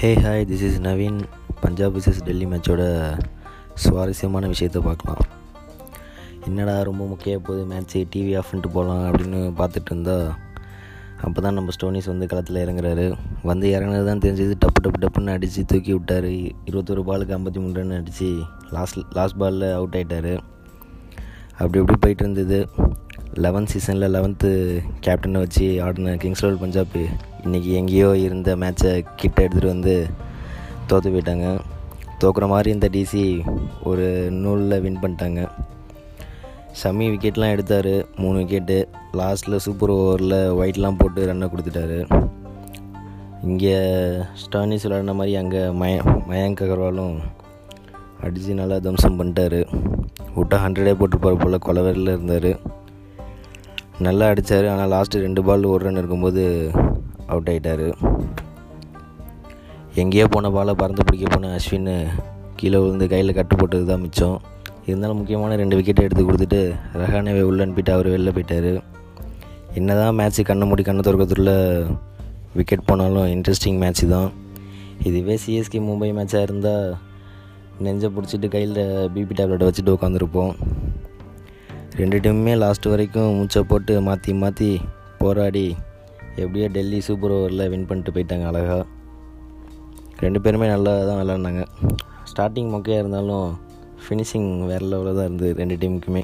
Hey hi this is Naveen Punjab versus Delhi மேட்சோட சுவாரஸ்யமான விஷயத்தை பார்க்கலாம். என்னடா ரொம்ப முக்கிய போது மேட்ச்சு டிவி ஆஃப் பண்ணிட்டு போகலாம் அப்படின்னு பார்த்துட்டு இருந்தா அப்போ தான் நம்ம ஸ்டோனிஸ் வந்து களத்தில் இறங்குறாரு. வந்து இறங்குறது தான் தெரிஞ்சது. டப்பு டப்பு டப்புன்னு அடித்து தூக்கி விட்டார். இருபத்தொரு பாலுக்கு ஐம்பத்தி மூணு ரன் அடித்து லாஸ்ட் லாஸ்ட் பாலில் அவுட் ஆகிட்டார் அப்படி இப்படி போயிட்டு இருந்தது. லெவன்த் சீசனில் லெவன்த்து கேப்டனை வச்சு ஆடின கிங்ஸ் ரோல் பஞ்சாப் இன்றைக்கி எங்கேயோ இருந்த மேட்சை கிட்ட எடுத்துகிட்டு வந்து தோற்று போயிட்டாங்க. தோக்குற மாதிரி இந்த டிசி ஒரு நூலில் வின் பண்ணிட்டாங்க. ஷம்மி விக்கெட்லாம் எடுத்தார். மூணு விக்கெட்டு லாஸ்ட்டில் சூப்பர் ஓவரில் ஒயிட்லாம் போட்டு ரன்னை கொடுத்துட்டாரு. இங்கே ஸ்டானிஸ் விளாடின மாதிரி அங்கே மய மயங்க் அகர்வாலும் அடித்து நல்லா தம்சம் பண்ணிட்டாரு. விட்டா ஹண்ட்ரடே போட்டுருப்பார் போல் கொலவரில் இருந்தார். நல்லா அடித்தார் ஆனால் லாஸ்ட்டு ரெண்டு பால் ஒரு ரன் இருக்கும்போது அவுட் ஆகிட்டார் எங்கேயோ போன பாலை பறந்து பிடிக்க போன அஸ்வின் கீழே விழுந்து கையில் கட்டு போட்டது தான் மிச்சம். இருந்தாலும் முக்கியமான ரெண்டு விக்கெட்டை எடுத்து கொடுத்துட்டு ரஹானேவை உள்ளே அனுப்பிட்டு அவர் வெளில போயிட்டார். என்ன தான் மேட்ச்சு கண்ணை மூடி கண்ணை திறக்கிறதுக்குள்ள விக்கெட் போனாலும் இன்ட்ரெஸ்டிங் மேட்ச்சு தான். இதுவே சிஎஸ்கே மும்பை மேட்சாக இருந்தால் நெஞ்சை பிடிச்சிட்டு கையில் பிபி டேப்லெட்டை வச்சுட்டு உட்காந்துருப்போம் ரெண்டு டீமுமே லாஸ்ட் வரைக்கும் மூச்சை போட்டு மாற்றி மாற்றி போராடி எப்படியோ டெல்லி சூப்பர் ஓவரில் வின் பண்ணிட்டு போயிட்டாங்க அழகாக ரெண்டு பேருமே நல்லா தான் விளாட்னாங்க ஸ்டார்டிங் மொக்கையாக இருந்தாலும் ஃபினிஷிங் வேறு லெவலில் தான் இருந்தது ரெண்டு டீமுக்குமே